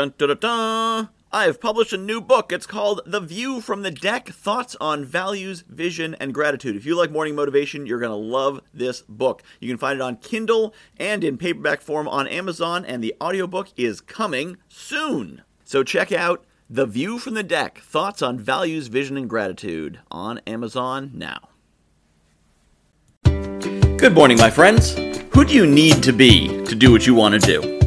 Dun dun dun dun! I have published a new book. It's called The View from the Deck Thoughts on Values, Vision, and Gratitude. If you like morning motivation, you're going to love this book. You can find it on Kindle and in paperback form on Amazon, and the audiobook is coming soon. So check out The View from the Deck Thoughts on Values, Vision, and Gratitude on Amazon now. Good morning, my friends. Who do you need to be to do what you want to do?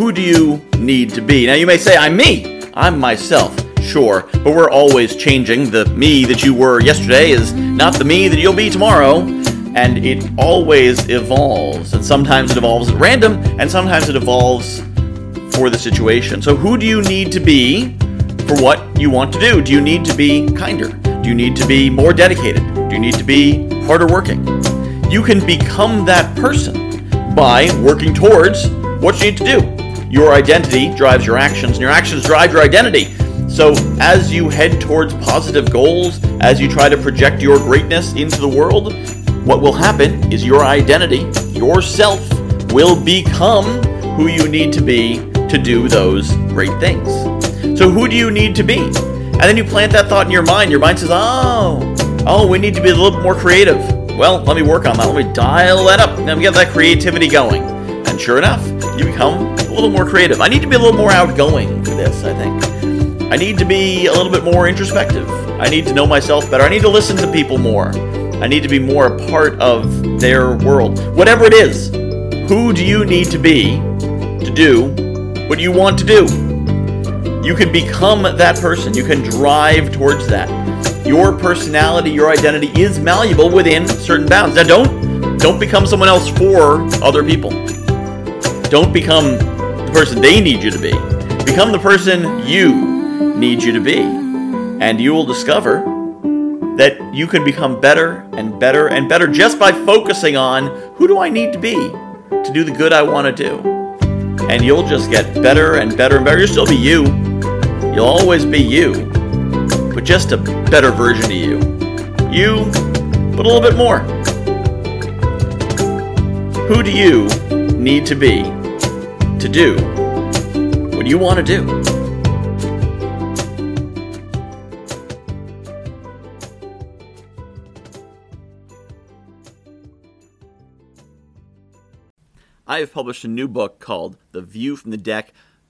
Who do you need to be? Now, you may say, I'm me. I'm myself. Sure, but we're always changing. The me that you were yesterday is not the me that you'll be tomorrow. And it always evolves. And sometimes it evolves at random, and sometimes it evolves for the situation. So, who do you need to be for what you want to do? Do you need to be kinder? Do you need to be more dedicated? Do you need to be harder working? You can become that person by working towards what you need to do. Your identity drives your actions, and your actions drive your identity. So, as you head towards positive goals, as you try to project your greatness into the world, what will happen is your identity, yourself, will become who you need to be to do those great things. So, who do you need to be? And then you plant that thought in your mind. Your mind says, oh, oh, we need to be a little bit more creative. Well, let me work on that. Let me dial that up. Let me get that creativity going. And sure enough, you become a little more creative. I need to be a little more outgoing for this, I think. I need to be a little bit more introspective. I need to know myself better. I need to listen to people more. I need to be more a part of their world. Whatever it is, who do you need to be to do what you want to do? You can become that person. You can drive towards that. Your personality, your identity is malleable within certain bounds. Now don't don't become someone else for other people. Don't become the person they need you to be. Become the person you need you to be. And you will discover that you can become better and better and better just by focusing on who do I need to be to do the good I want to do. And you'll just get better and better and better. You'll still be you. You'll always be you. But just a better version of you. You, but a little bit more. Who do you need to be to do what you want to do? I have published a new book called The View from the Deck